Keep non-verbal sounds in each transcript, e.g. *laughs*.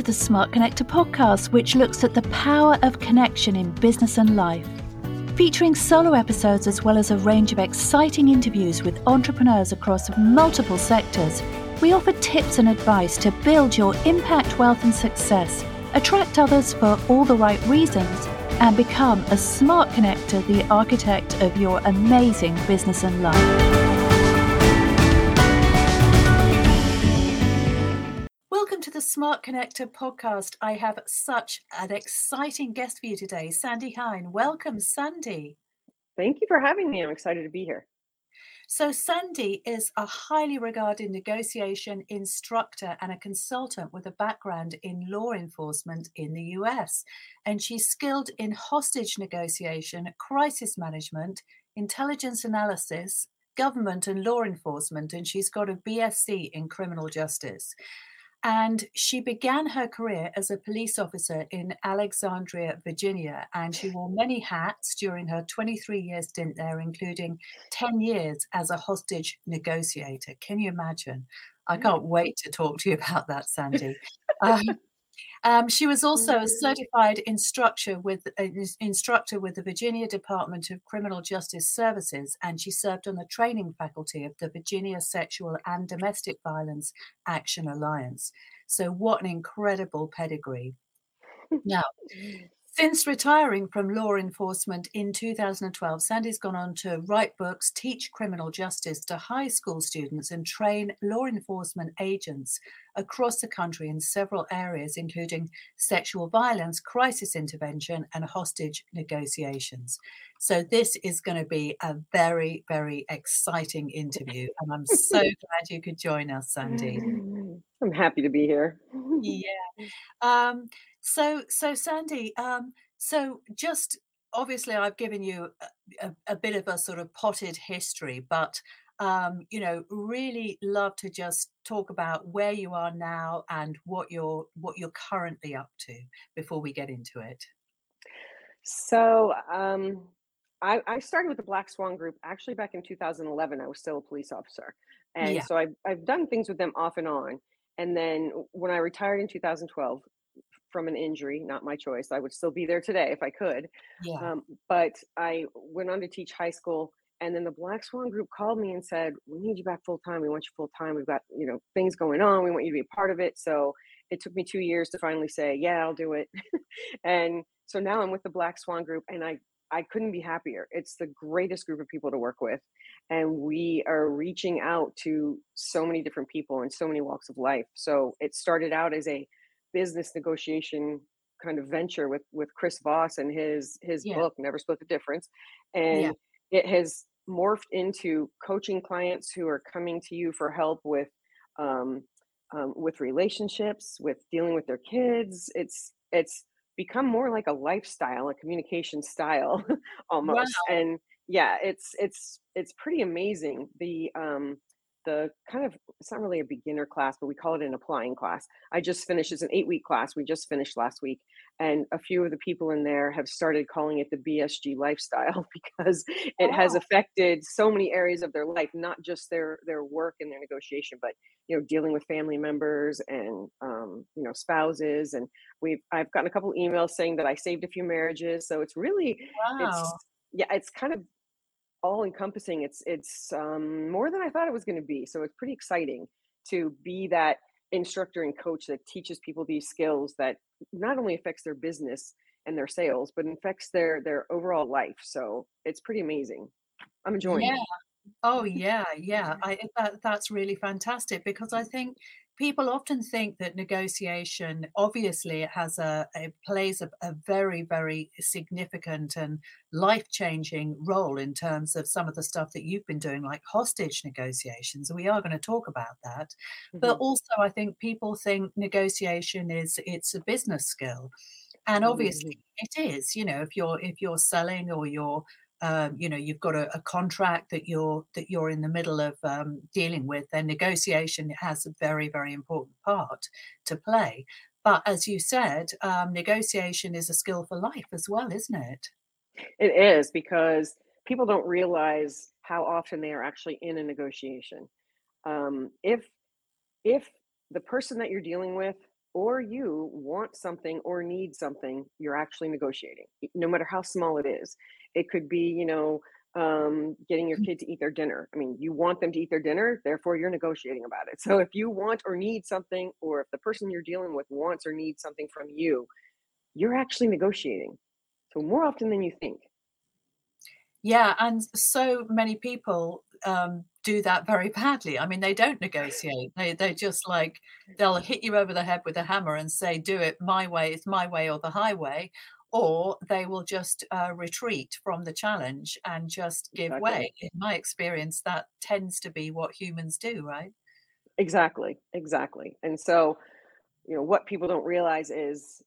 to the Smart Connector podcast, which looks at the power of connection in business and life. Featuring solo episodes as well as a range of exciting interviews with entrepreneurs across multiple sectors, we offer tips and advice to build your impact, wealth, and success, attract others for all the right reasons, and become a smart connector, the architect of your amazing business and life. The Smart Connector podcast. I have such an exciting guest for you today, Sandy Hein. Welcome, Sandy. Thank you for having me. I'm excited to be here. So, Sandy is a highly regarded negotiation instructor and a consultant with a background in law enforcement in the US. And she's skilled in hostage negotiation, crisis management, intelligence analysis, government and law enforcement, and she's got a BSc in criminal justice. And she began her career as a police officer in Alexandria, Virginia, and she wore many hats during her 23 year stint there, including 10 years as a hostage negotiator. Can you imagine? I mm. can't wait to talk to you about that, Sandy. Um, um, she was also a mm. certified instructor with uh, instructor with the Virginia Department of Criminal Justice Services, and she served on the training faculty of the Virginia Sexual and Domestic Violence Action Alliance. So, what an incredible pedigree! *laughs* Now, since retiring from law enforcement in 2012, Sandy's gone on to write books, teach criminal justice to high school students, and train law enforcement agents across the country in several areas, including sexual violence, crisis intervention, and hostage negotiations. So, this is going to be a very, very exciting interview. And I'm so *laughs* glad you could join us, Sandy. *laughs* I'm happy to be here. yeah. Um, so, so Sandy, um, so just obviously, I've given you a, a, a, bit of a sort of potted history, but um, you know, really love to just talk about where you are now and what you're what you're currently up to before we get into it. So, um, I, I started with the Black Swan Group actually back in 2011. I was still a police officer, and yeah. so I've I've done things with them off and on. And then when I retired in 2012, from an injury, not my choice. I would still be there today if I could. Yeah. Um, but I went on to teach high school. And then the Black Swan group called me and said, We need you back full time. We want you full time. We've got, you know, things going on. We want you to be a part of it. So it took me two years to finally say, Yeah, I'll do it. *laughs* and so now I'm with the Black Swan group and I I couldn't be happier. It's the greatest group of people to work with. And we are reaching out to so many different people in so many walks of life. So it started out as a business negotiation kind of venture with with Chris Voss and his his yeah. book Never Split the Difference, and yeah. it has morphed into coaching clients who are coming to you for help with um, um, with relationships, with dealing with their kids. It's it's become more like a lifestyle, a communication style *laughs* almost, wow. and yeah, it's it's it's pretty amazing. The um, the kind of it's not really a beginner class but we call it an applying class i just finished it's an eight week class we just finished last week and a few of the people in there have started calling it the bsg lifestyle *laughs* because it has affected so many areas of their life not just their their work and their negotiation but you know dealing with family members and um, you know spouses and we've i've gotten a couple emails saying that i saved a few marriages so it's really wow. it's yeah it's kind of all encompassing. It's it's um, more than I thought it was going to be. So it's pretty exciting to be that instructor and coach that teaches people these skills that not only affects their business and their sales, but affects their their overall life. So it's pretty amazing. I'm enjoying. Yeah. It. Oh yeah, yeah. I that that's really fantastic because I think people often think that negotiation obviously it has a it plays a, a very very significant and life-changing role in terms of some of the stuff that you've been doing like hostage negotiations we are going to talk about that mm-hmm. but also i think people think negotiation is it's a business skill and obviously mm-hmm. it is you know if you're if you're selling or you're um, you know you've got a, a, contract that you're that you're in the middle of um, dealing with then negotiation has a very very important part to play. But as you said um, negotiation is a skill for life as well isn't it? It is because people don't realize how often they are actually in a negotiation. Um, if if the person that you're dealing with or you want something or need something, you're actually negotiating, no matter how small it is. It could be, you know, um, getting your kid to eat their dinner. I mean, you want them to eat their dinner, therefore you're negotiating about it. So if you want or need something, or if the person you're dealing with wants or needs something from you, you're actually negotiating. So more often than you think. Yeah, and so many people um, do that very *laughs* badly. I mean, they don't negotiate. They they just like they'll hit you over the head with a hammer and say, "Do it my way. It's my way or the highway." Or they will just uh, retreat from the challenge and just give Exactly. way. In my experience, that tends to be what humans do, right? Exactly. Exactly. And so, you know, what people don't realize is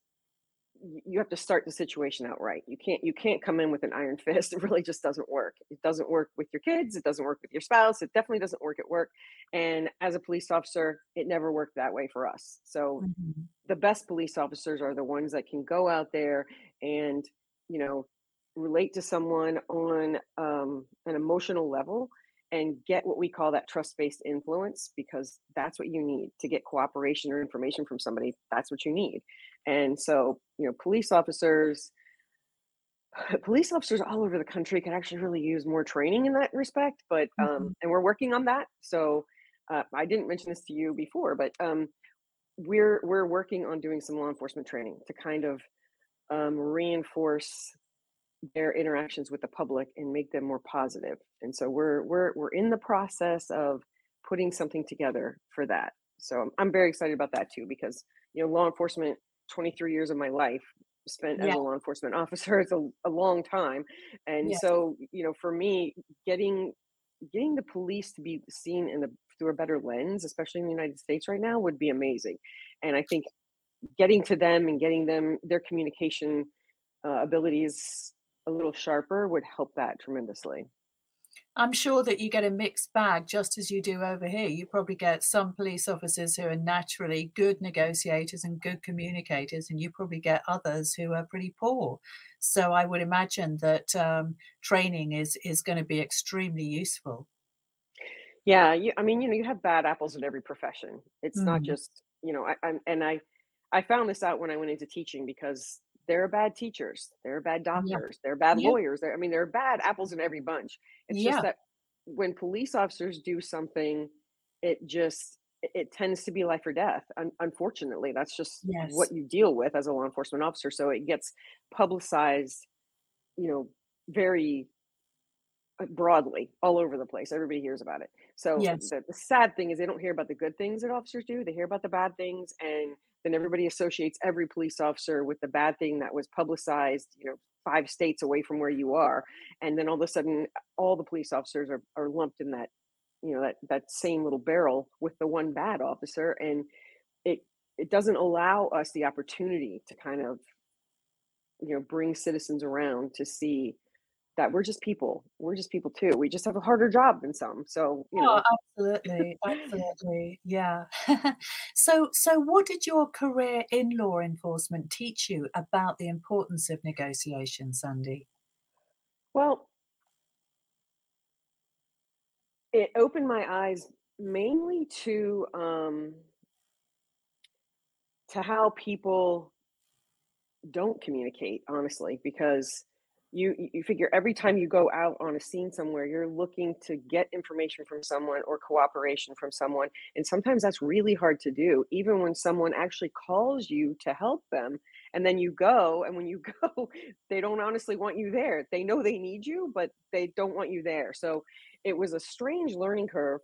you have to start the situation out right. You can't you can't come in with an iron *laughs* fist. It really just doesn't work. It doesn't work with your kids, it doesn't work with your spouse, it definitely doesn't work at work. And as a police officer, it never worked that way for us. So Mhm. the best police officers are the ones that can go out there and, you know, relate to someone on um, an emotional level and get what we call that trust-based influence because that's what you need to get cooperation or information from somebody. That's what you need. And so, you know, police officers, *sighs* police officers all over the country could actually really use more training in that respect. But um, and we're working on that. So uh, I didn't mention this to you before, but um, we're we're working on doing some law enforcement training to kind of um, reinforce their interactions with the public and make them more positive. And so we're we're we're in the process of putting something together for that. So I'm, I'm very excited about that too because you know law enforcement 23 years of my life spent as a law enforcement *laughs* officer is a, a long time and Yes. so you know for me getting getting the police to be seen in the through a better lens especially in the united states right now would be amazing and i think getting to them and getting them their communication uh, abilities a little sharper would help that tremendously. I'm sure that you get a mixed bag just as you do over here. You probably get some police officers who are naturally good negotiators and good communicators, and you probably get others who are pretty poor. So I would imagine that um, training is is going to be extremely useful. Yeah, you, I mean, you know, you have bad apples in every profession. It's not Mm. just, you know, I, I'm, and I, I found this out when I went into teaching because there are bad teachers, there are bad Yeah. doctors, there are bad Yeah. lawyers. There, I mean, there are bad apples in every bunch. It's just that when police officers do something, it just it tends to be life or death. Un- unfortunately, that's just what you deal with as a law enforcement officer. So it gets publicized, you know, very uh, broadly all over the place. Everybody hears about it. So Yes. the, the sad thing is they don't hear about the good things that officers do. They hear about the bad things, and then everybody associates every police officer with the bad thing that was publicized. You know, five states away from where you are, and then all of a sudden, all the police officers are are lumped in that you know that that same little barrel with the one bad officer, and it it doesn't allow us the opportunity to kind of you know bring citizens around to see that we're just people. We're just people too. We just have a harder job than some. So, you Oh, know, absolutely, absolutely, yeah. *laughs* So so what did your career in law enforcement teach you about the importance of negotiation, Sandy? well, it opened my eyes mainly to um to how people don't communicate honestly because you you figure every time you go out on a scene somewhere you're looking to get information from someone or cooperation from someone and sometimes that's really hard to do even when someone actually calls you to help them and then you go and when you *laughs* go they don't honestly want you there. They know they need you but they don't want you there. So it was a strange learning curve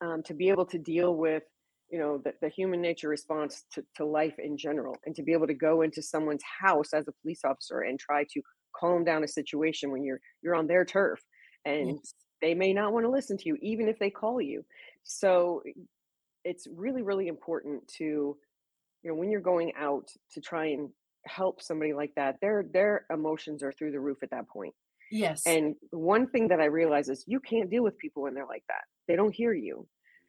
um, to be able to deal with you know the, the human nature response to, to life in general and to be able to go into someone's house as a police officer and try to calm down a situation when you're you're on their turf and Yes. they may not want to listen to you even if they call you so eh, it's really really important to you know when you're going out to try and help somebody like that their their emotions are through the roof at that point Yes. and one thing that i realize is you can't deal with people when they're like that they don't hear you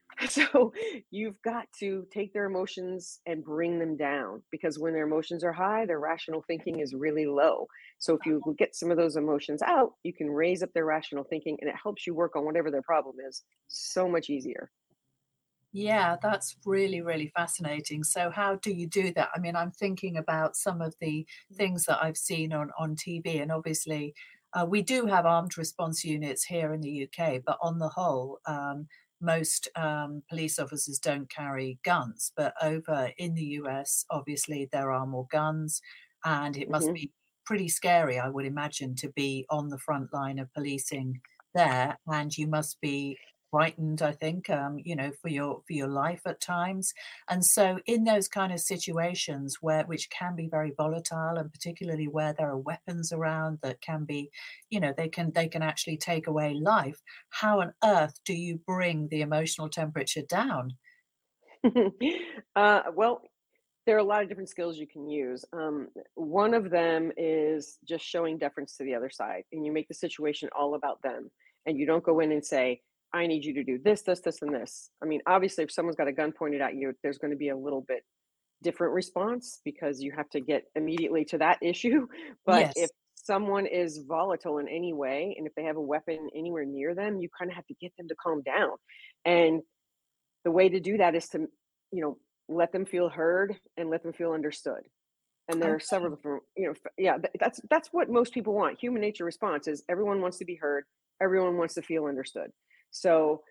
*laughs* So you've got to take their emotions and bring them down because when their emotions are high, their rational thinking is really low. So if you get some of those emotions out, you can raise up their rational thinking and it helps you work on whatever their problem is so much easier. Yeah, that's really, really fascinating. So how do you do that? I mean, I'm thinking about some of the things that I've seen on on TV, and obviously, uh, we do have armed response units here in the UK, but on the whole, um, most um, police officers don't carry guns. But over in the US, obviously, there are more guns, and it must hmm be pretty scary, I would imagine, to be on the front line of policing there, and you must be frightened, I think, um, you know, for your for your life at times. And so in those kind of situations where which can be very volatile and particularly where there are weapons around that can be, you know, they can they can actually take away life, how on earth do you bring the emotional temperature down? *laughs* uh, well, there are a lot of different skills you can use. Um, one of them is just showing deference to the other side, and you make the situation all about them. And you don't go in and say, I need you to do this, this, this, and this. I mean, obviously, if someone's got a gun pointed at you, there's going to be a little bit different response because you have to get immediately to that *laughs* issue. But if someone is volatile in any way, and if they have a weapon anywhere near them, you kind of have to get them to calm down. And the way to do that is to, you know, let them feel heard and let them feel understood. And there are several different, you know, yeah, that's that's what most people want. Human nature response is everyone wants to be heard, everyone wants to feel understood. So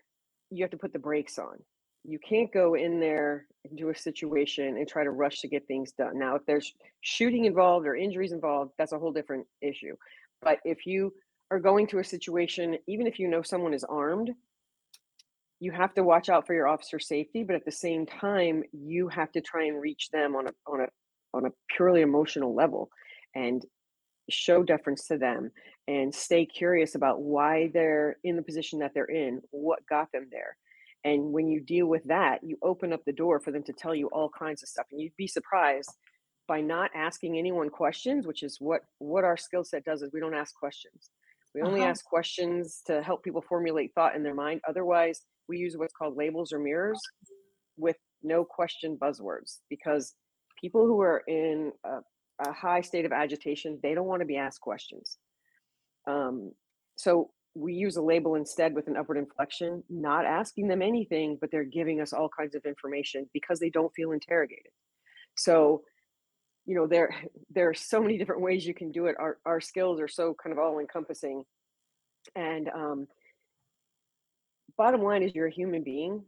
you have to put the brakes on. You can't go in there into a situation and try to rush to get things done. Now, if there's shooting involved or injuries involved, that's a whole different issue. But if you are going to a situation, even if you know someone is armed, you have to watch out for your officer's safety, but at the same time, you have to try and reach them on a on a on a purely emotional level and show deference to them and stay curious about why they're in the position that they're in, what got them there. And when you deal with that, you open up the door for them to tell you all kinds of stuff. And you'd be surprised by not asking anyone questions, which is what what our skill set does is we don't ask questions. We only Uh-huh. ask questions to help people formulate thought in their mind. Otherwise, we use what's called labels or mirrors with no question buzzwords because people who are in a, a high state of agitation, they don't want to be asked questions. Um, so we use a label instead with an upward inflection, not asking them anything, but they're giving us all kinds of information because they don't feel interrogated. So, you know, there *laughs* there are so many different ways you can do it. Our our skills are so kind of all encompassing. And um, bottom line is you're a human being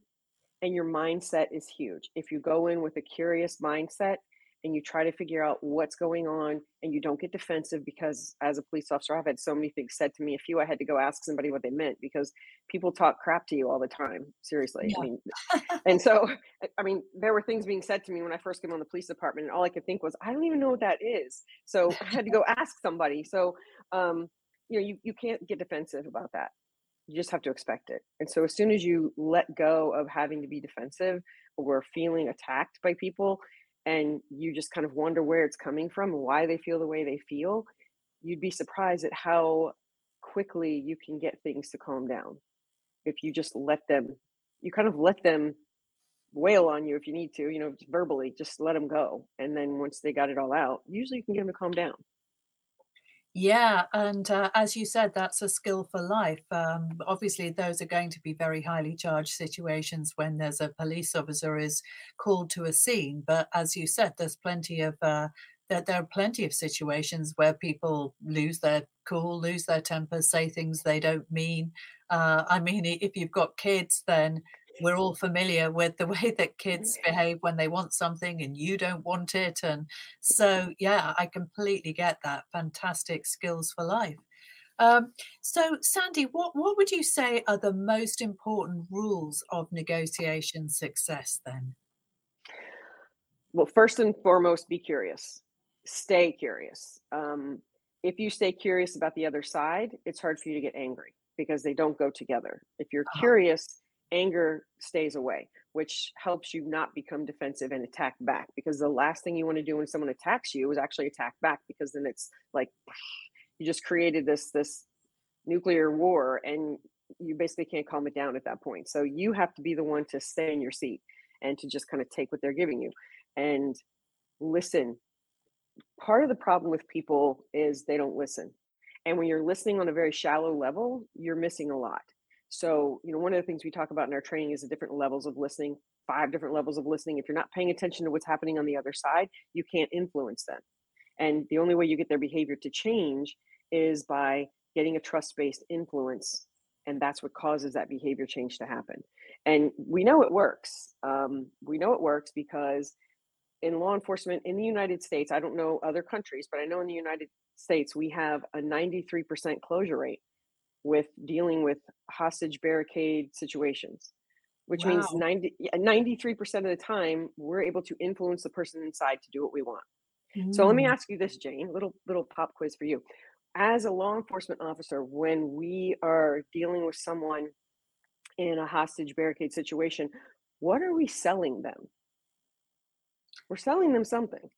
and your mindset is huge. If you go in with a curious mindset and you try to figure out what's going on and you don't get defensive because as a police officer I've had so many things said to me a few I had to go ask somebody what they meant because people talk crap to you all the time seriously I mean *laughs* and so I I mean there were things being said to me when I first came on the police department and all I could think was I don't even know what that is so I had to go ask somebody so um you know you you can't get defensive about that you just have to expect it. And so as soon as you let go of having to be defensive or feeling attacked by people and you just kind of wonder where it's coming from and why they feel the way they feel, you'd be surprised at how quickly you can get things to calm down if you just let them you kind of let them wail on you if you need to, you know, verbally, just let them go. And then once they got it all out, usually you can get them to calm down. Yeah, and uh, as you said, that's a skill for life. Um, obviously, those are going to be very highly charged situations when there's a police officer is called to a scene. But as you said, there's plenty of uh, there, there are plenty of situations where people lose their cool, lose their temper, say things they don't mean. Uh, I mean, if you've got kids, then we're all familiar with the *laughs* way that kids behave when they want something and you don't want it, and so, yeah, I completely get that. Fantastic skills for life. Um, so, Sandy, what, what would you say are the most important rules of negotiation success then? Well, first and foremost, be curious. Stay curious. Um, if you stay curious about the other side, it's hard for you to get angry because they don't go together. If you're Uh-huh. curious, anger stays away, which helps you not become defensive and attack back. Because the last thing you want to do when someone attacks you is actually attack back, because then it's like you just created this this nuclear war, and you basically can't calm it down at that point. So you have to be the one to stay in your seat and to just kind of take what they're giving you and listen part of the problem with people is they don't listen. And when you're listening on a very shallow level, you're missing a lot. So, you know, one of the things we talk about in our training is the different levels of listening, five different levels of listening. If you're not paying attention to what's happening on the other side, you can't influence them. And the only way you get their behavior to change is by getting a trust based influence. And that's what causes that behavior change to happen. And we know it works. Um, we know it works because in law enforcement in the United States, I don't know other countries, but I know in the United States, we have a 93% closure rate with dealing with hostage barricade situations, which wow. means 90, 93% of the time we're able to influence the person inside to do what we want. Mm. So let me mm. ask you this, Jane, little little pop quiz for you. As a law enforcement officer, when we are dealing with someone in a hostage barricade situation, what are we selling them? We're selling them something.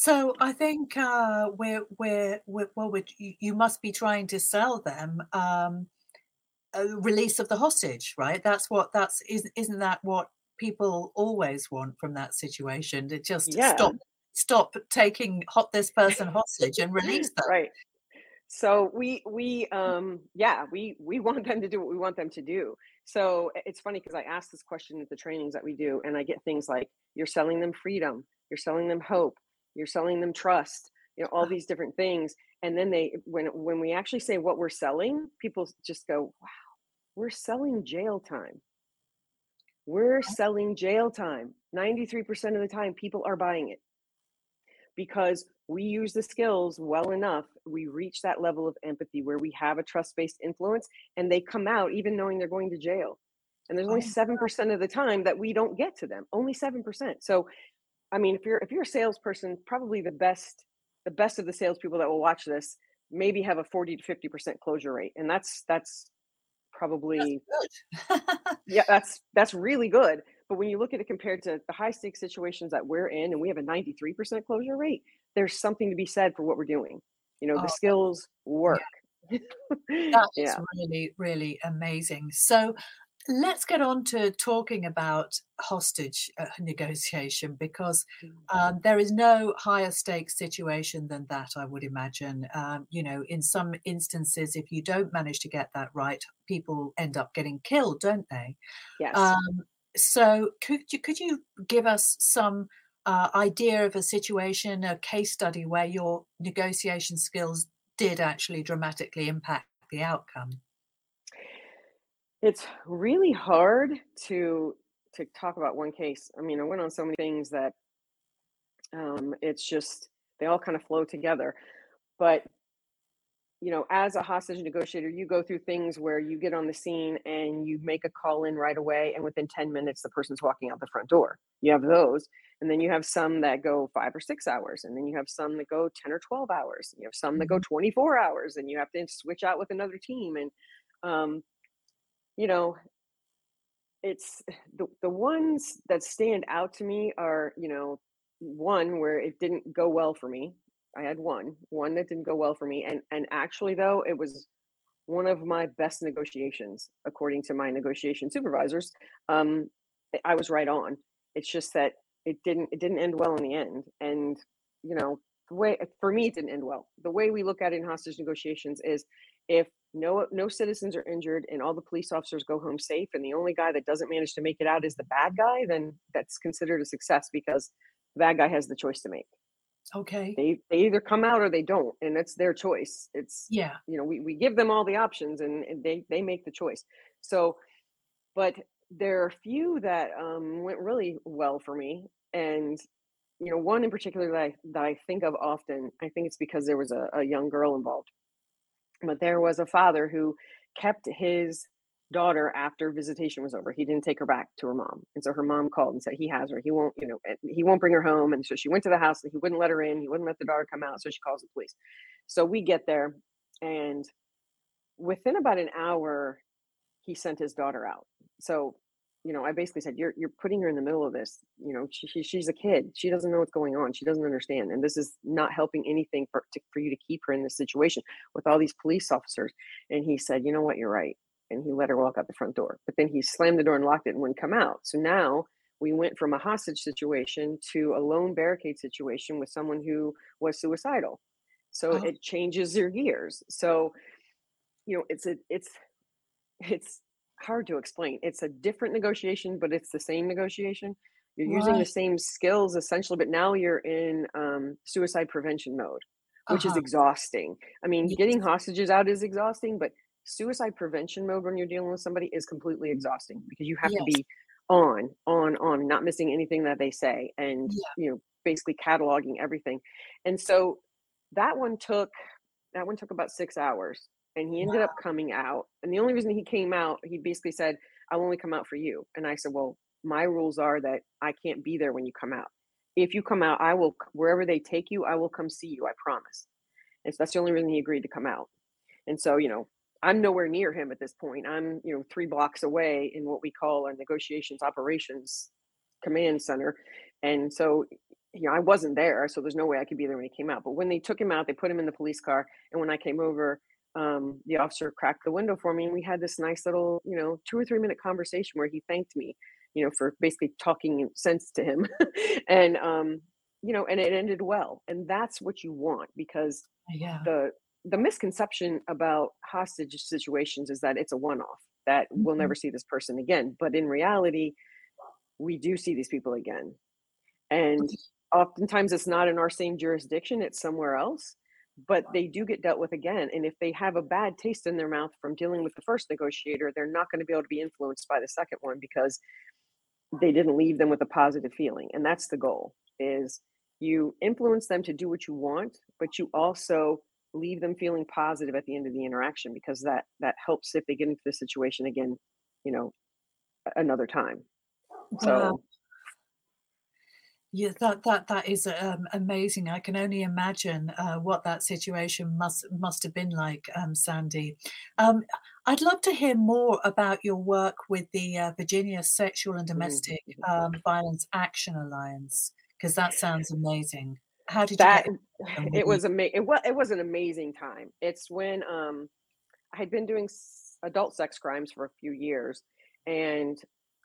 So I think uh, we're, we're, we're well, we're, you must be trying to sell them um, a release of the hostage, right? That's what that's isn't isn't that what people always want from that situation? To just yeah. stop stop taking hot this person *laughs* hostage and release them. Right. So we we um yeah we we want them to do what we want them to do. So it's funny because I ask this question at the trainings that we do, and I get things like you're selling them freedom, you're selling them hope, you're selling them trust you know all uh-huh. these different things and then they when when we actually say what we're selling people just go wow we're selling jail time. We're selling jail time. 93% of the time people are buying it. Because we use the skills well enough we reach that level of empathy where we have a trust-based influence and they come out even knowing they're going to jail. And there's only 7% of the time that we don't get to them only 7% so I mean, if you're if you're a salesperson, probably the best the best of the salespeople that will watch this maybe have a 40 to 50 percent closure rate, and that's that's probably that's *laughs* yeah, that's that's really good. But when you look at it compared to the high stakes situations that we're in, and we have a 93 percent closure rate, there's something to be said for what we're doing. You know, oh, the skills work. Yeah. that *laughs* is yeah. really really amazing. So let's get on to talking about hostage uh, negotiation because mm. um, there is no higher stakes situation than that, I would imagine. Um, you know, in some instances, if you don't manage to get that right, people end up getting killed, don't they? Yes. Um, so, could you could you give us some uh, idea of a situation, a case study where your negotiation skills did actually dramatically impact the outcome? It's really hard to to talk about one case. I mean, I went on so many things that um, it's just they all kind of flow together. But you know, as a hostage negotiator, you go through things where you get on the scene and you make a call in right away, and within 10 minutes, the person's walking out the front door. You have those. And then you have some that go five or six hours. And then you have some that go 10 or 12 hours. And you have some that go mm-hmm. 24 hours. And you have to switch out with another team. And um, you know, it's the, the ones that stand out to me are, you know, one where it didn't go well for me. I had one, one that didn't go well for me. And and actually though, it was one of my best negotiations, according to my negotiation supervisors. Um, I was right on. It's just that it didn't it didn't end well in the end. And you know, the way for me it didn't end well. The way we look at it in hostage negotiations is if no no citizens are injured and all the police officers go home safe and the only guy that doesn't manage to make it out is the bad guy then that's considered a success because the bad guy has the choice to make. Okay. They they either come out or they don't and it's their choice. It's yeah. you know we, we give them all the options and, and they they make the choice. So but there are a few that um, went really well for me and you know one in particular that I, that I think of often i think it's because there was a, a young girl involved but there was a father who kept his daughter after visitation was over. He didn't take her back to her mom. And so her mom called and said he has her. He won't, you know, eh, he won't bring her home. And so she went to the house and he wouldn't let her in. He wouldn't let the daughter come out. So she calls the police. So we get there and within about an hour, he sent his daughter out. So you know, I basically said, you're, you're putting her in the middle of this. You know, she, she, she's a kid. She doesn't know what's going on. She doesn't understand. And this is not helping anything for, to, for you to keep her in this situation with all these police officers. And he said, you know what, you're right. And he let her walk out the front door. But then he slammed the door and locked it and wouldn't come out. So now we went from a hostage situation to a lone barricade situation with someone who was suicidal. So oh. it changes your gears. So, you know, it's a, it's it's hard to explain. It's a different negotiation, but it's the same negotiation. You're using the same skills essentially, but now you're in um, suicide prevention mode, which is Uh-huh. exhausting. I mean, getting hostages out is exhausting, but suicide prevention mode when you're dealing with somebody is completely exhausting because you have to be on, on, on, not missing anything that they say, and Yeah. you know, basically cataloging everything. And so that one took that one took about six hours, and he ended up coming out. And the only reason he came out, he basically said, "I'll only come out for you." And I said, "Well, my rules are that I can't be there when you come out. If you come out, I will wherever they take you, I will come see you. I promise." And so that's the only reason he agreed to come out. And so, you know, I'm nowhere near him at this point. I'm, you know, three blocks away in what we call our negotiations operations command center. And so, you know, I wasn't there, so there's no way I could be there when he came out. But when they took him out, they put him in the police car. And when I came over, um, the officer cracked the window for me, and we had this nice little, you know, two or three minute conversation where he thanked me, you know, for basically talking sense to him. *laughs* and, um, you know, and it ended well. And that's what you want because Yeah. the the misconception about hostage situations is that it's a one-off that we'll Mhm. never see this person again but in reality we do see these people again and oftentimes it's not in our same jurisdiction it's somewhere else but they do get dealt with again and if they have a bad taste in their mouth from dealing with the first negotiator they're not going to be able to be influenced by the second one because they didn't leave them with a positive feeling and that's the goal is you influence them to do what you want but you also leave them feeling positive at the end of the interaction because that that helps if they get into the situation again you know another time Wow. Yeah, that that that is um, amazing. I can only imagine uh, what that situation must must have been like, um, Sandy. Um, I'd love to hear more about your work with the uh, Virginia Sexual and mhm. Domestic um, Violence Action Alliance because that sounds amazing. How did you get that with it was amazing. it was it was an amazing time it's when um i had been doing adult sex crimes for a few years and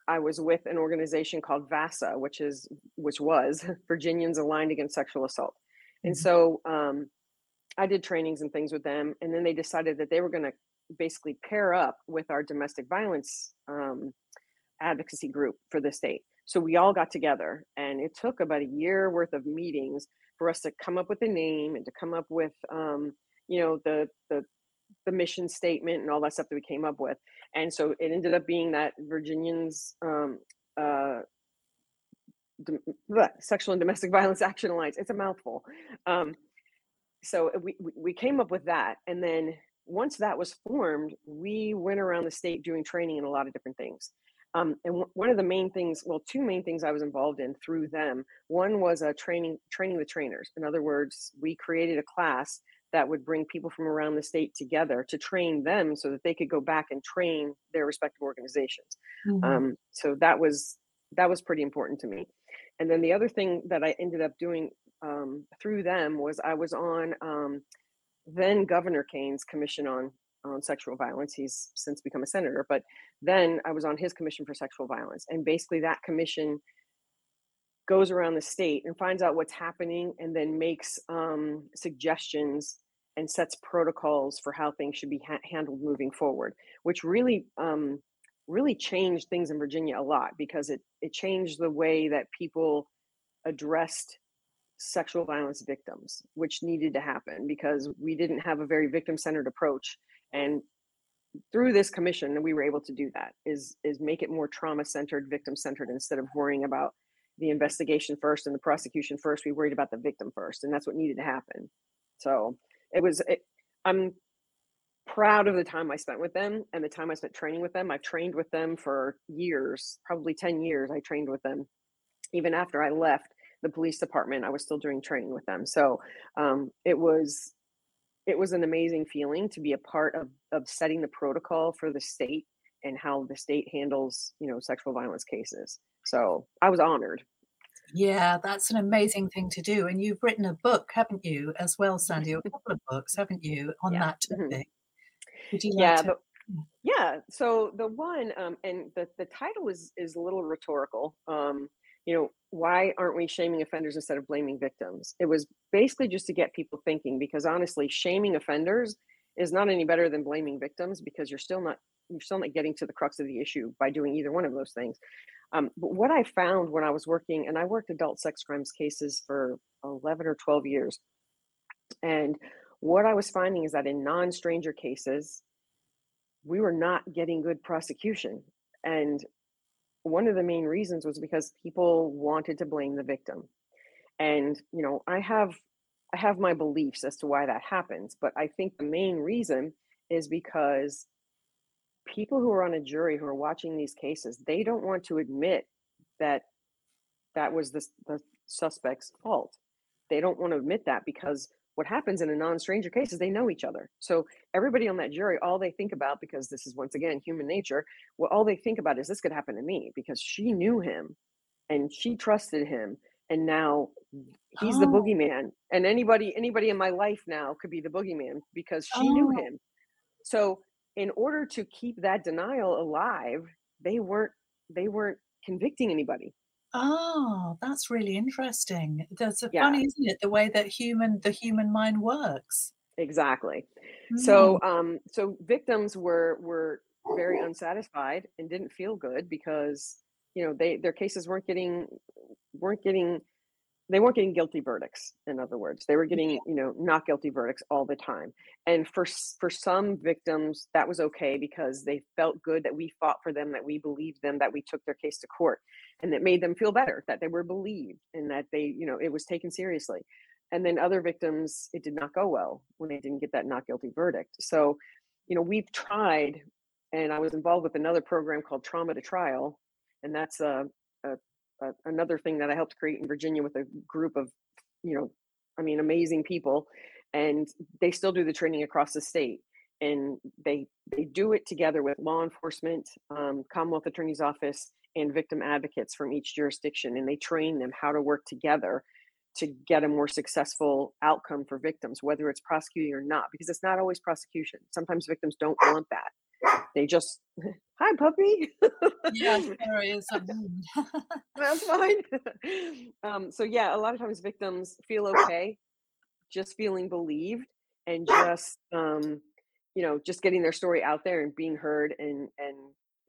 i was with an organization called vasa which is which was *laughs* virginians aligned against sexual assault. And Mhm. so um i did trainings and things with them and then they decided that they were going to basically pair up with our domestic violence um, advocacy group for the state. So we all got together and it took about a year worth of meetings for us to come up with a name and to come up with um, you know the the the mission statement and all that stuff that we came up with and so it ended up being that virginians um, uh, sexual and domestic *laughs* violence action alliance it's a mouthful. Um, so we, we we came up with that and then once that was formed we went around the state doing training in a lot of different things. Um, and w- one of the main things well two main things i was involved in through them one was a training training the trainers. In other words we created a class that would bring people from around the state together to train them so that they could go back and train their respective organizations. Mhm. um, so that was that was pretty important to me. And then the other thing that i ended up doing um, through them was i was on um, then governor Kaine's commission on on sexual violence. He's since become a senator but then i was on his commission for sexual violence. And basically that commission goes around the state and finds out what's happening and then makes um, suggestions and sets protocols for how things should be ha- handled moving forward which really um, really changed things in virginia a lot because it it changed the way that people addressed sexual violence victims which needed to happen because we didn't have a very victim centered approach and through this commission we were able to do that is is make it more trauma centered victim centered instead of worrying about the investigation first and the prosecution first we worried about the victim first and that's what needed to happen. So it was it, i'm proud of the time i spent with them and the time i spent training with them. I've trained with them for years probably 10 years i trained with them. Even after i left the police department i was still doing training with them. So um, it was it was an amazing feeling to be a part of of setting the protocol for the state and how the state handles you know sexual violence cases. So i was honored Yeah, that's an amazing thing to do. And you've written a book, haven't you, as well, Sandy? A couple of books, haven't you, on yeah that mhm. topic? Would you like yeah to? the, yeah so the one um, and the, the title is is a little rhetorical um, you know why aren't we shaming offenders instead of blaming victims it was basically just to get people thinking because honestly shaming offenders is not any better than blaming victims because you're still not you're still not getting to the crux of the issue by doing either one of those things. Um, but what I found when I was working, and I worked adult sex crimes cases for 11 or 12 years, and what I was finding is that in non stranger cases, we were not getting good prosecution. And one of the main reasons was because people wanted to blame the victim. And, you know, I have I have my beliefs as to why that happens, but I think the main reason is because people who are on a jury who are watching these cases, they don't want to admit that that was the, the suspect's fault. They don't want to admit that because what happens in a non-stranger case is they know each other. So everybody on that jury, all they think about, because this is once again human nature, well, all they think about is this could happen to me because she knew him and she trusted him. And now he's oh. the boogeyman. And anybody, anybody in my life now could be the boogeyman because she oh. knew him. So in order to keep that denial alive, they weren't they weren't convicting anybody. Oh, that's really interesting. That's yeah. funny, isn't it? The way that human the human mind works. Exactly. Mm. So um so victims were were very unsatisfied and didn't feel good because you know they their cases weren't getting weren't getting they weren't getting guilty verdicts in other words. They were getting you know not guilty verdicts all the time. And for for some victims that was okay because they felt good that we fought for them that we believed them that we took their case to court and it made them feel better that they were believed and that they you know it was taken seriously. And then other victims it did not go well when they didn't get that not guilty verdict. So you know we've tried and i was involved with another program called trauma to trial and that's a, a another thing that I helped create in Virginia with a group of, you know, I mean, amazing people, and they still do the training across the state. And they they do it together with law enforcement, um, Commonwealth Attorney's Office, and victim advocates from each jurisdiction, and they train them how to work together to get a more successful outcome for victims, whether it's prosecuting or not, because it's not always prosecution. Sometimes victims don't want that they just hi puppy. Yes *laughs* there is *laughs* that's fine. *laughs* Um, so yeah a lot of times victims feel okay just feeling believed and just um, you know just getting their story out there and being heard and and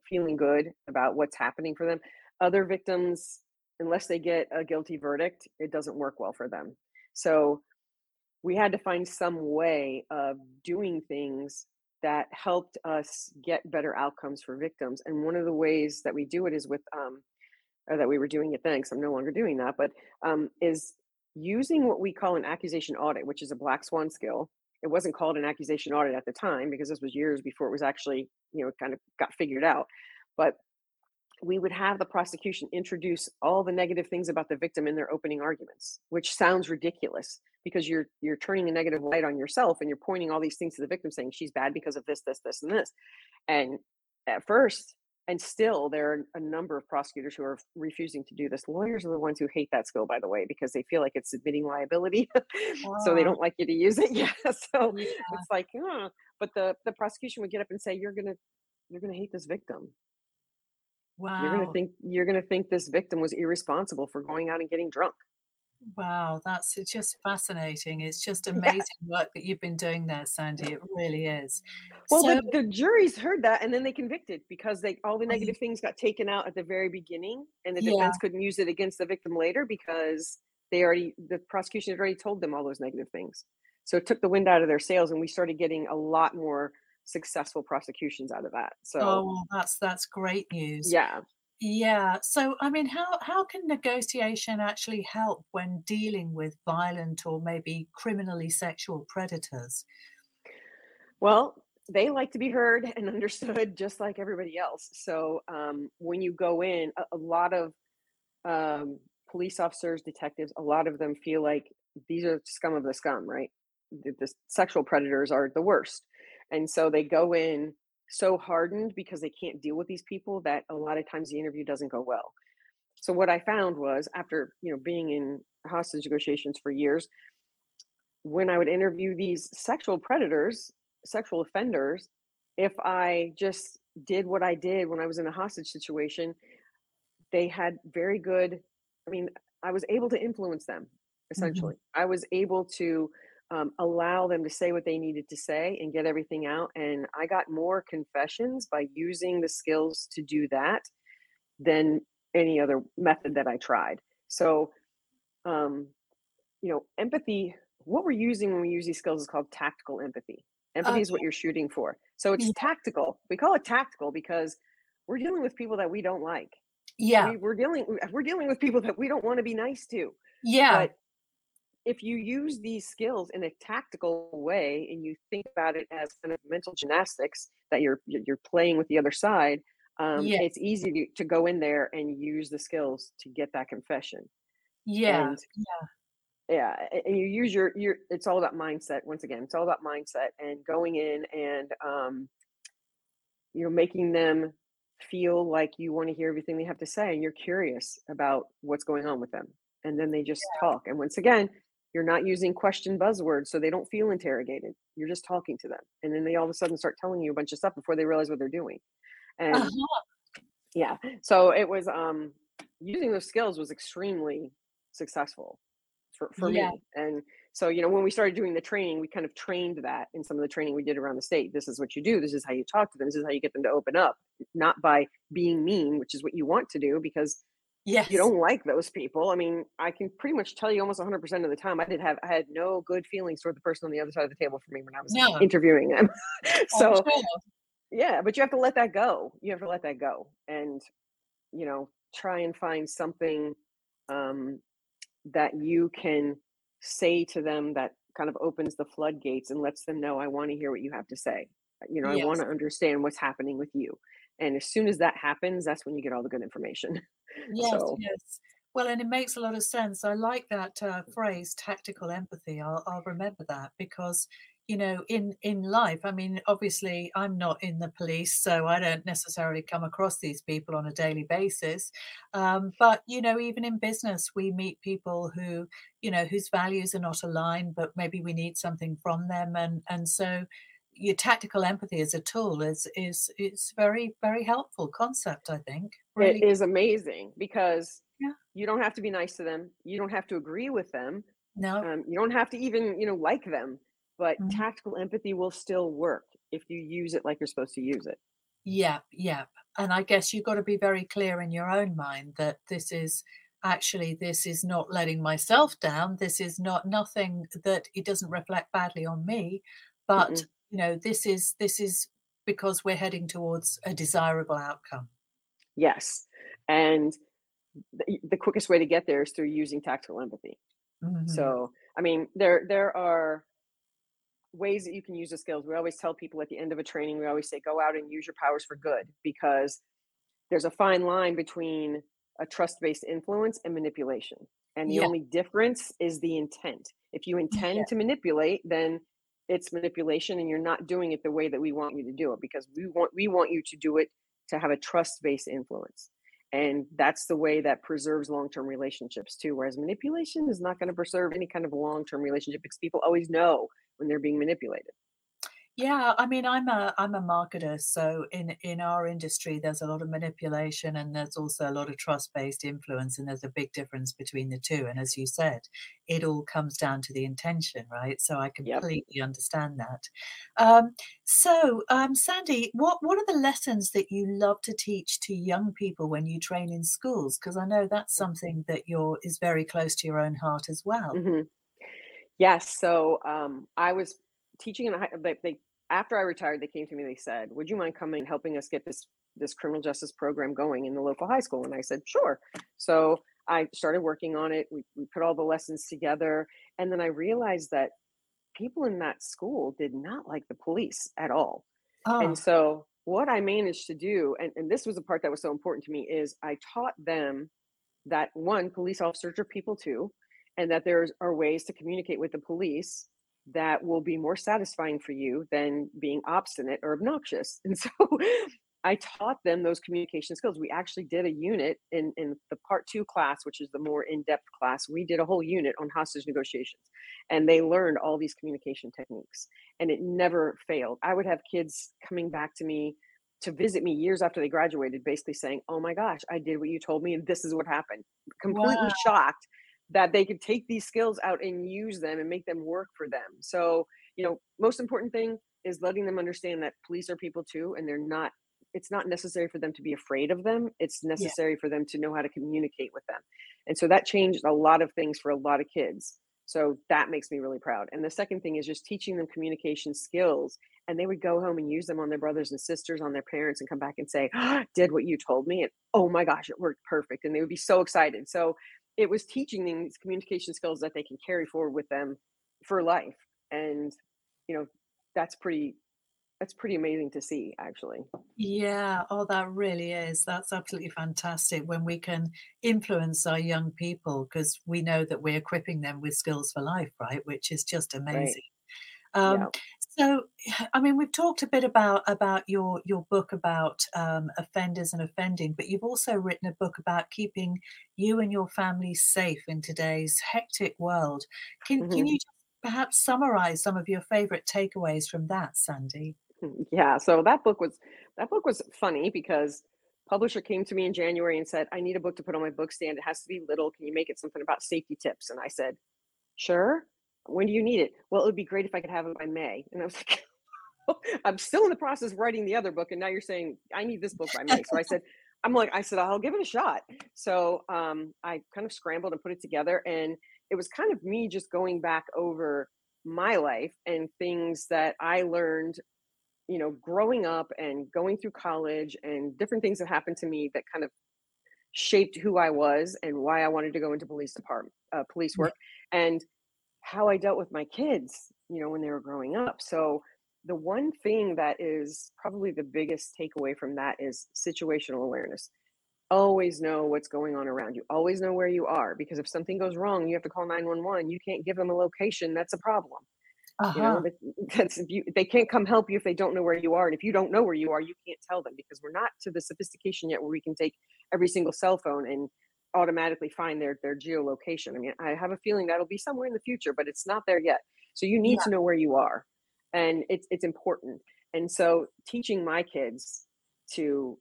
feeling good about what's happening for them. Other victims unless they get a guilty verdict it doesn't work well for them. So we had to find some way of doing things that helped us get better outcomes for victims. And one of the ways that we do it is with, um, or that we were doing it, then, thanks, I'm no longer doing that, but um, is using what we call an accusation audit, which is a black swan skill. It wasn't called an accusation audit at the time because this was years before it was actually, you know, kind of got figured out. But we would have the prosecution introduce all the negative things about the victim in their opening arguments, which sounds ridiculous because you're you're turning a negative light on yourself and you're pointing all these things to the victim saying she's bad because of this this this and this. And at first and still there are a number of prosecutors who are refusing to do this lawyers are the ones who hate that skill by the way because they feel like it's admitting liability *laughs* so they don't like you to use it *laughs* yeah so yeah. it's like but the the prosecution would get up and say you're gonna you're gonna hate this victim Wow. You're gonna think you're gonna think this victim was irresponsible for going out and getting drunk. Wow, that's just fascinating. It's just *laughs* amazing yeah. work that you've been doing there, Sandy. It really is. Well, so, the, the, juries heard that and then they convicted because they all the negative things got taken out at the very beginning, and the defense yeah. couldn't use it against the victim later because they already the prosecution had already told them all those negative things. So it took the wind out of their sails, and we started getting a lot more successful prosecutions out of that. So oh, that's that's great news. Yeah. Yeah. So I mean, how how can negotiation actually help when dealing with violent or maybe criminally sexual predators? Well, they like to be heard *laughs* and understood just like everybody else. So um, when you go in, a, a lot of um, police officers, detectives, a lot of them feel like these are scum of the scum, right? The, the sexual predators are the worst. And so they go in so hardened because they can't deal with these people that a lot of times the interview doesn't go well. So what I found was after, you know, being in hostage negotiations for years, when I would interview these sexual predators, sexual offenders, if I just did what I did when I was in a hostage situation, they had very good, I mean, I was able to influence them mm-hmm. essentially. Mm-hmm. I was able to um, allow them to say what they needed to say and get everything out. And I got more confessions by using the skills to do that than any other method that I tried. So, um, you know, empathy, what we're using when we use these skills is called tactical empathy. Empathy Okay. is what you're shooting for. So it's Yeah. tactical. We call it tactical because we're dealing with people that we don't like. Yeah. We, we're dealing we're dealing with people that we don't want to be nice to. Yeah. But if you use these skills in a tactical way and you think about it as kind of mental gymnastics that you're you're playing with the other side, um, Yeah. it's easy to, to go in there and use the skills to get that confession. Yeah. And Yeah. yeah, and you use your your. It's all about mindset. Once again, it's all about mindset and going in and um, you know making them feel like you want to hear everything they have to say and you're curious about what's going on with them and then they just talk and once again you're not using question buzzwords so they don't feel interrogated you're just talking to them and then they all of a sudden start telling you a bunch of stuff before they realize what they're doing and Uh-huh. yeah so it was um using those skills was extremely successful for, for Yeah. me and so you know when we started doing the training we kind of trained that in some of the training we did around the state this is what you do this is how you talk to them this is how you get them to open up not by being mean which is what you want to do because Yes. you don't like those people i mean i can pretty much tell you almost 100% of the time i did have i had no good feelings toward the person on the other side of the table for me when i was No. interviewing them *laughs* so sure. yeah but you have to let that go you have to let that go and you know try and find something um, that you can say to them that kind of opens the floodgates and lets them know i want to hear what you have to say you know i want to understand what's happening with you and as soon as that happens that's when you get all the good information Yes, so yes. Well, and it makes a lot of sense. I like that uh, phrase, tactical empathy. I'll, I'll remember that because, you know, in in life, I mean, obviously, I'm not in the police, so I don't necessarily come across these people on a daily basis. Um, but you know, even in business, we meet people who, you know, whose values are not aligned, but maybe we need something from them, and and so your tactical empathy as a tool is is is very very helpful concept. I think it really. is amazing because Yeah. you don't have to be nice to them you don't have to agree with them No. um, you don't have to even you know like them but Mhm. tactical empathy will still work if you use it like you're supposed to use it Yep, yep. And I guess you've got to be very clear in your own mind that this is actually this is not letting myself down. This is not nothing that it doesn't reflect badly on me, but Mm-mm. You know, this is this is because we're heading towards a desirable outcome. yes and the, the quickest way to get there is through using tactical empathy Mhm. so i mean there there are ways that you can use the skills we always tell people at the end of a training we always say go out and use your powers for good because there's a fine line between a trust-based influence and manipulation and the Yeah. only difference is the intent if you intend Yeah. to manipulate then it's manipulation and you're not doing it the way that we want you to do it because we want we want you to do it to have a trust-based influence. And that's the way that preserves long-term relationships too whereas manipulation is not going to preserve any kind of long-term relationship because people always know when they're being manipulated Yeah, I mean, I'm a I'm a marketer, so in in our industry, there's a lot of manipulation, and there's also a lot of trust-based influence, and there's a big difference between the two. And as you said, it all comes down to the intention, right? So I yep completely understand that. Um, so, um, Sandy, what what are the lessons that you love to teach to young people when you train in schools? Because I know that's something that you're is very close to your own heart as well. hmm yes so um, i was teaching in a high they, they after i retired they came to me they said would you mind coming and helping us get this this criminal justice program going in the local high school? And i said sure. So i started working on it we, we put all the lessons together and then i realized that people in that school did not like the police at all. And Oh, so what I managed to do, and, and this was the part that was so important to me, is I taught them that one, police officers are people too, and that there are ways to communicate with the police that will be more satisfying for you than being obstinate or obnoxious. *laughs* And so I taught them those communication skills. We actually did a unit in, in the part two class, which is the more in-depth class. We did a whole unit on hostage negotiations and they learned all these communication techniques and it never failed. I would have kids coming back to me to visit me years after they graduated, basically saying, Oh my gosh, I did what you told me, and this is what happened. wow. Completely shocked that they could take these skills out and use them and make them work for them. So, you know, most important thing is letting them understand that police are people too, and they're not. It's not necessary for them to be afraid of them. It's necessary yeah. for them to know how to communicate with them, and so that changed a lot of things for a lot of kids. So that makes me really proud. And the second thing is just teaching them communication skills. And they would go home and use them on their brothers and sisters, on their parents, and come back and say, oh, *gasps* Did what you told me. And oh my gosh, it worked perfect. And they would be so excited. So it was teaching them these communication skills that they can carry forward with them for life. And, you know, that's pretty that's pretty amazing to see actually yeah oh that really is that's absolutely fantastic when we can influence our young people because we know that we're equipping them with skills for life right which is just amazing right. um, yeah. So *sighs* i mean we've talked a bit about about your your book about um, offenders and offending but you've also written a book about keeping you and your family safe in today's hectic world can, mm-hmm. can you perhaps summarize some of your favorite takeaways from that sandy yeah, so that book was that book was funny because publisher came to me in January and said, "I need a book to put on my book stand. It has to be little. Can you make it something about safety tips?" And I said, "Sure. When do you need it?" Well, it would be great if I could have it by May. And I was like, *laughs* "I'm still in the process of writing the other book, and now you're saying I need this book by May." So I said, *laughs* "I'm like, I said I'll give it a shot." So um, I kind of scrambled and put it together, and it was kind of me just going back over my life and things that I learned you know, growing up and going through college and different things that happened to me that kind of shaped who I was and why I wanted to go into police department, uh, police work, and how I dealt with my kids, you know, when they were growing up. So the one thing that is probably the biggest takeaway from that is situational awareness. Always know what's going on around you. Always know where you are because if something goes wrong, you have to call 911. You can't give them a location. That's a problem. Uh-huh. You know, uh-huh. *laughs* that's you, they can't come help you if they don't know where you are. And if you don't know where you are, you can't tell them because we're not to the sophistication yet where we can take every single cell phone and automatically find their their geolocation. I mean, I have a feeling that'll be somewhere in the future, but it's not there yet. So you need yeah. to know where you are, and it's it's important. And so teaching my kids to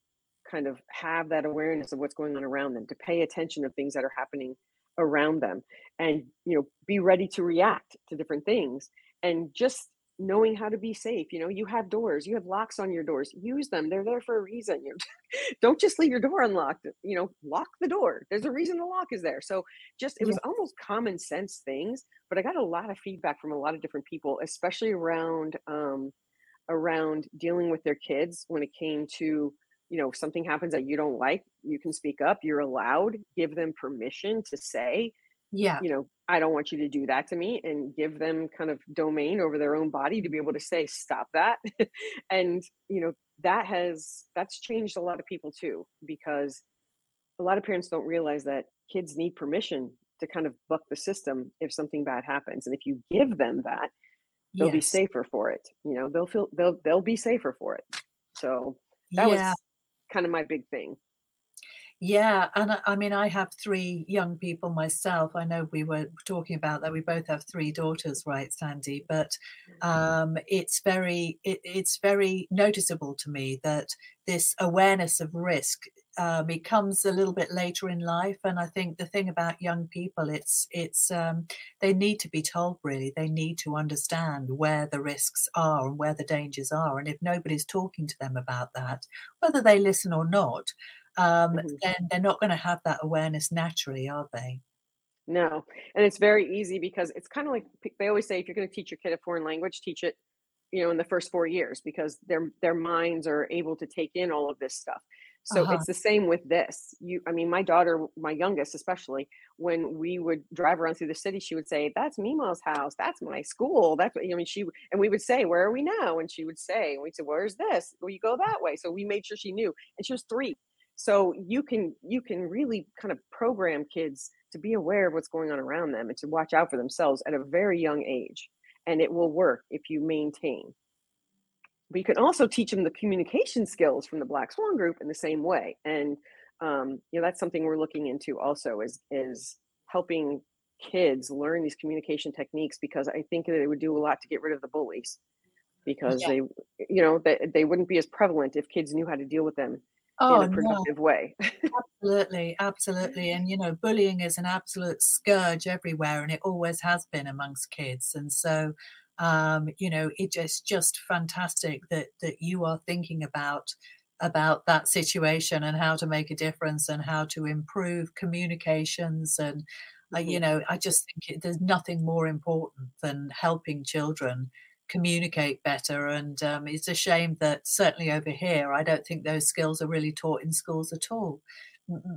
kind of have that awareness of what's going on around them, to pay attention to things that are happening around them, and you know, be ready to react to different things and just knowing how to be safe you know you have doors you have locks on your doors use them they're there for a reason you *laughs* don't just leave your door unlocked you know lock the door there's a reason the lock is there so just it was yeah. almost common sense things but i got a lot of feedback from a lot of different people especially around um around dealing with their kids when it came to you know something happens that you don't like you can speak up you're allowed give them permission to say yeah you know i don't want you to do that to me and give them kind of domain over their own body to be able to say stop that *laughs* and you know that has that's changed a lot of people too because a lot of parents don't realize that kids need permission to kind of buck the system if something bad happens and if you give them that they'll yes. be safer for it you know they'll feel they'll they'll be safer for it so that yeah. was kind of my big thing yeah, and I, I mean, I have three young people myself. I know we were talking about that. We both have three daughters, right, Sandy? But mm-hmm. um, it's very, it, it's very noticeable to me that this awareness of risk um, it comes a little bit later in life. And I think the thing about young people, it's it's um, they need to be told really. They need to understand where the risks are and where the dangers are. And if nobody's talking to them about that, whether they listen or not um, mm-hmm. then they're not going to have that awareness naturally, are they? No, and it's very easy because it's kind of like they always say: if you're going to teach your kid a foreign language, teach it, you know, in the first four years because their their minds are able to take in all of this stuff. So uh-huh. it's the same with this. You, I mean, my daughter, my youngest especially, when we would drive around through the city, she would say, "That's Mima's house. That's my school. That's what." I mean, she and we would say, "Where are we now?" And she would say, and we'd say, "Where's this? Well, you go that way." So we made sure she knew, and she was three so you can you can really kind of program kids to be aware of what's going on around them and to watch out for themselves at a very young age and it will work if you maintain but you can also teach them the communication skills from the black swan group in the same way and um, you know that's something we're looking into also is is helping kids learn these communication techniques because i think that it would do a lot to get rid of the bullies because yeah. they you know they, they wouldn't be as prevalent if kids knew how to deal with them oh, in a productive no. way. *laughs* absolutely, absolutely. And you know, bullying is an absolute scourge everywhere, and it always has been amongst kids. And so, um, you know, it just just fantastic that that you are thinking about about that situation and how to make a difference and how to improve communications and uh, you mm-hmm. know i just think it, there's nothing more important than helping children communicate better and um, it's a shame that certainly over here i don't think those skills are really taught in schools at all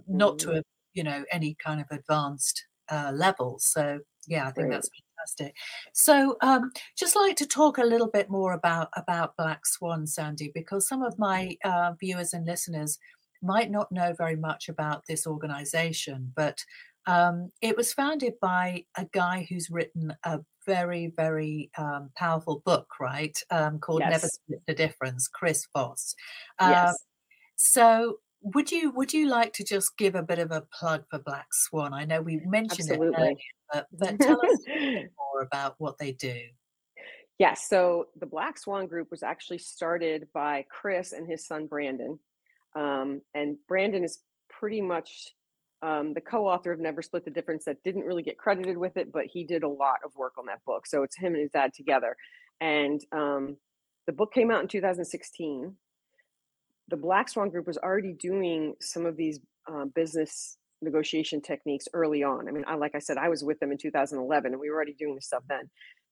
not to mm-hmm. a you know any kind of advanced uh, level so yeah i think right. that's fantastic so um, just like to talk a little bit more about about black swan sandy because some of my uh, viewers and listeners might not know very much about this organization but um, it was founded by a guy who's written a very, very um, powerful book, right? Um, called yes. Never Split the Difference, Chris Voss. Um, yes. So would you would you like to just give a bit of a plug for Black Swan? I know we mentioned Absolutely. it earlier, but, *laughs* but tell us a bit more about what they do. Yes, so the Black Swan Group was actually started by Chris and his son Brandon, um, and Brandon is pretty much um, the co-author of Never Split the Difference that didn't really get credited with it, but he did a lot of work on that book. So it's him and his dad together. And um, the book came out in 2016. The Black Swan Group was already doing some of these uh, business negotiation techniques early on. I mean, I, like I said, I was with them in 2011, and we were already doing this stuff then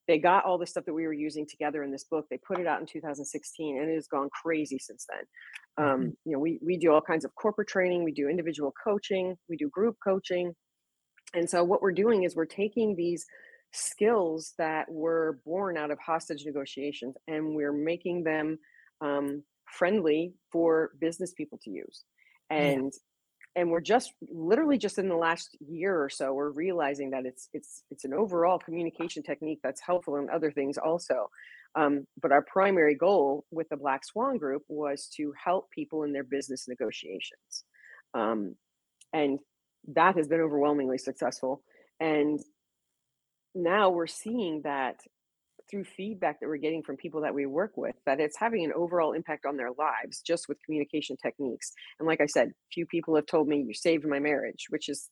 they got all the stuff that we were using together in this book they put it out in 2016 and it has gone crazy since then. Um, mm-hmm. you know we, we do all kinds of corporate training we do individual coaching we do group coaching. And so what we're doing is we're taking these skills that were born out of hostage negotiations and we're making them um, friendly for business people to use. And and we're just literally just in the last year or so we're realizing that it's it's it's an overall communication technique that's helpful in other things also. Um, but our primary goal with the black swan group was to help people in their business negotiations. Um, and that has been overwhelmingly successful. And now we're seeing that through feedback that we're getting from people that we work with that it's having an overall impact on their lives just with communication techniques. And like i said few people have told me you saved my marriage which is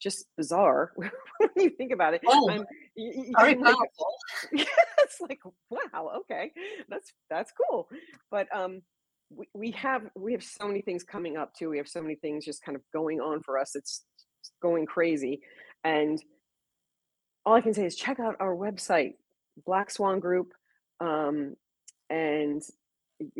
just bizarre *laughs* when you think about it. Oh, I'm, very I'm like, it's *laughs* like wow okay that's that's cool. But um we, we have we have so many things coming up too. We have so many things just kind of going on for us. It's going crazy. And all i can say is check out our website Black Swan Group, um, and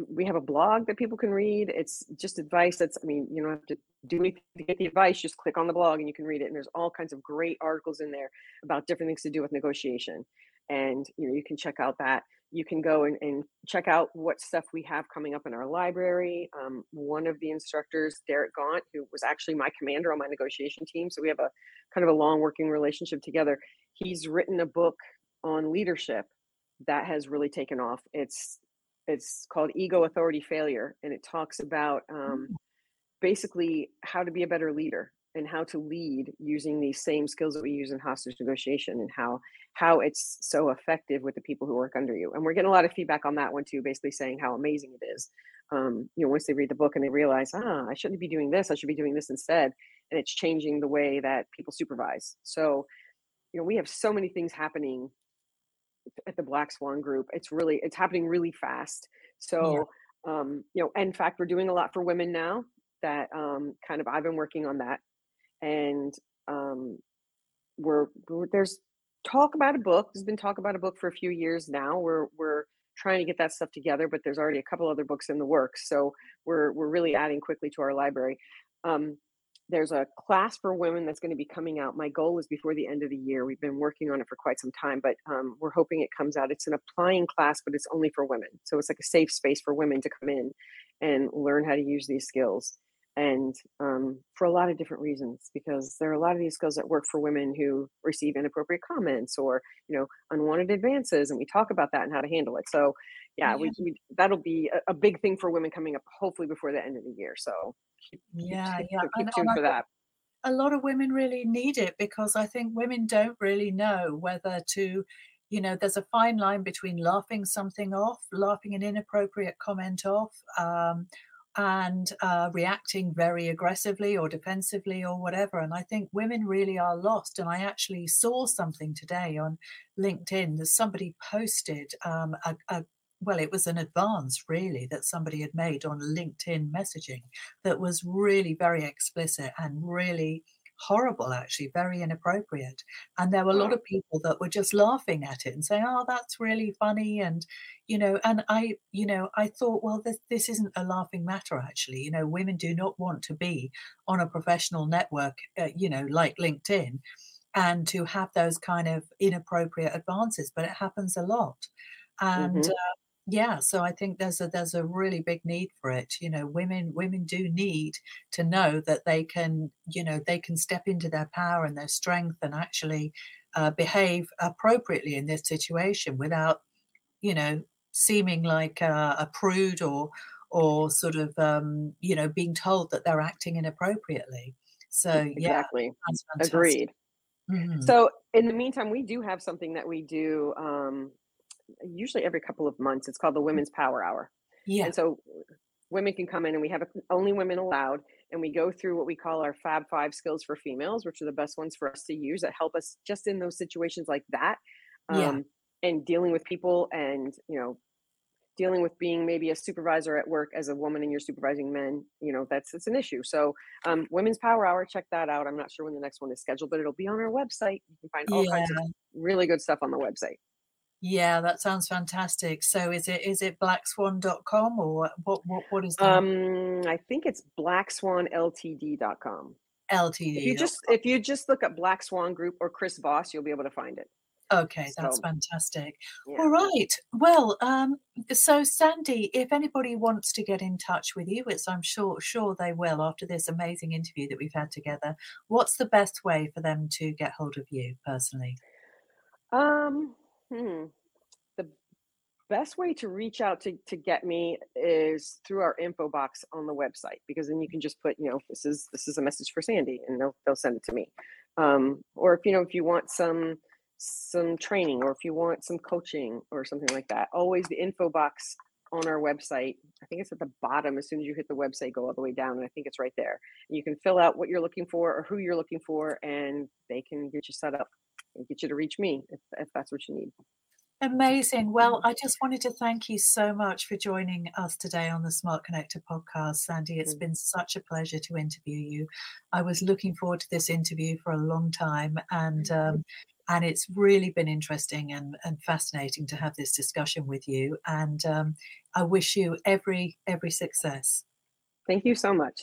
we have a blog that people can read. It's just advice. That's I mean, you don't have to do anything to get the advice. Just click on the blog and you can read it. And there's all kinds of great articles in there about different things to do with negotiation. And you know, you can check out that. You can go and, and check out what stuff we have coming up in our library. Um, one of the instructors, Derek Gaunt, who was actually my commander on my negotiation team, so we have a kind of a long working relationship together. He's written a book on leadership that has really taken off. It's it's called Ego Authority Failure, and it talks about um, mm. basically how to be a better leader and how to lead using these same skills that we use in hostage negotiation and how how it's so effective with the people who work under you and we're getting a lot of feedback on that one too basically saying how amazing it is um, you know once they read the book and they realize ah i shouldn't be doing this i should be doing this instead and it's changing the way that people supervise so you know we have so many things happening at the Black Swan Group. It's really it's happening really fast. So yeah. um, you know, in fact, we're doing a lot for women now. That um, kind of I've been working on that, and um, we're, we're there's talk about a book. There's been talk about a book for a few years now. We're we're trying to get that stuff together, but there's already a couple other books in the works. So we're we're really adding quickly to our library. Um, there's a class for women that's going to be coming out. My goal is before the end of the year. We've been working on it for quite some time, but um, we're hoping it comes out. It's an applying class, but it's only for women. So it's like a safe space for women to come in and learn how to use these skills. And um, for a lot of different reasons, because there are a lot of these skills that work for women who receive inappropriate comments or, you know, unwanted advances. And we talk about that and how to handle it. So, yeah, yeah. We, we, that'll be a, a big thing for women coming up, hopefully before the end of the year. So, yeah, yeah. Keep tuned for that. A lot of women really need it because I think women don't really know whether to, you know, there's a fine line between laughing something off, laughing an inappropriate comment off, um, and uh, reacting very aggressively or defensively or whatever. And I think women really are lost. And I actually saw something today on LinkedIn that somebody posted um, a, a well, it was an advance really that somebody had made on LinkedIn messaging that was really very explicit and really horrible, actually, very inappropriate. And there were a lot of people that were just laughing at it and saying, "Oh, that's really funny," and you know, and I, you know, I thought, well, this this isn't a laughing matter, actually. You know, women do not want to be on a professional network, uh, you know, like LinkedIn, and to have those kind of inappropriate advances, but it happens a lot. And Mm-hmm. uh, yeah, so I think there's a there's a really big need for it. You know, women women do need to know that they can, you know, they can step into their power and their strength and actually uh, behave appropriately in this situation without, you know, seeming like a, a prude or or sort of um, you know being told that they're acting inappropriately. So yeah, Exactly. fantastic. Agreed. Mhm. So in the meantime, we do have something that we do um, usually every couple of months. It's called the Women's Power Hour. Yeah, And so women can come in and we have a, only women allowed. And we go through what we call our Fab Five skills for females, which are the best ones for us to use that help us just in those situations like that. yeah, Um, and dealing with people and, you know, dealing with being maybe a supervisor at work as a woman and you're supervising men, you know, that's it's an issue. So um, Women's Power Hour, check that out. I'm not sure when the next one is scheduled, but it'll be on our website. You can find all kinds of yeah. really good stuff on the website. Yeah, that sounds fantastic. So is it is it blackswan.com or what what what is that? Um, I think it's blackswanltd.com. LTD. If you just if you just look up Black Swan Group or Chris Voss, you'll be able to find it. Okay, that's So fantastic. yeah. All right. Well, um, so Sandy, if anybody wants to get in touch with you, which I'm sure sure they will after this amazing interview that we've had together, what's the best way for them to get hold of you personally? Um, hmm. The best way to reach out to to get me is through our info box on the website because then you can just put, you know, this is this is a message for Sandy and they'll they'll send it to me. Um, or if you know if you want some some training or if you want some coaching or something like that, always the info box on our website. I think it's at the bottom as soon as you hit the website, go all the way down, and I think it's right there. And you can fill out what you're looking for or who you're looking for, and they can get you set up and get you to reach me if, if that's what you need. Amazing. Well, I just wanted to thank you so much for joining us today on the Smart Connector podcast, Sandy. It's Mm. been such a pleasure to interview you. I was looking forward to this interview for a long time, and um, and it's really been interesting and, and fascinating to have this discussion with you. And um, I wish you every every success. Thank you so much.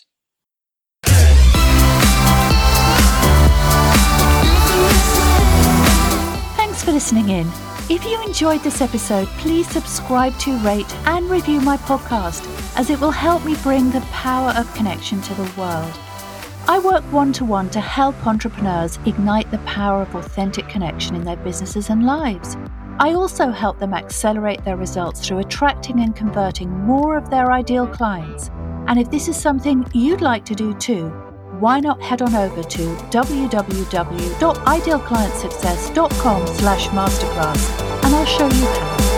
For listening in. If you enjoyed this episode, please subscribe to, rate, and review my podcast, as it will help me bring the power of connection to the world. I work one to one to help entrepreneurs ignite the power of authentic connection in their businesses and lives. I also help them accelerate their results through attracting and converting more of their ideal clients. And if this is something you'd like to do too, why not head on over to www.idealclientsuccess.com slash masterclass and I'll show you how.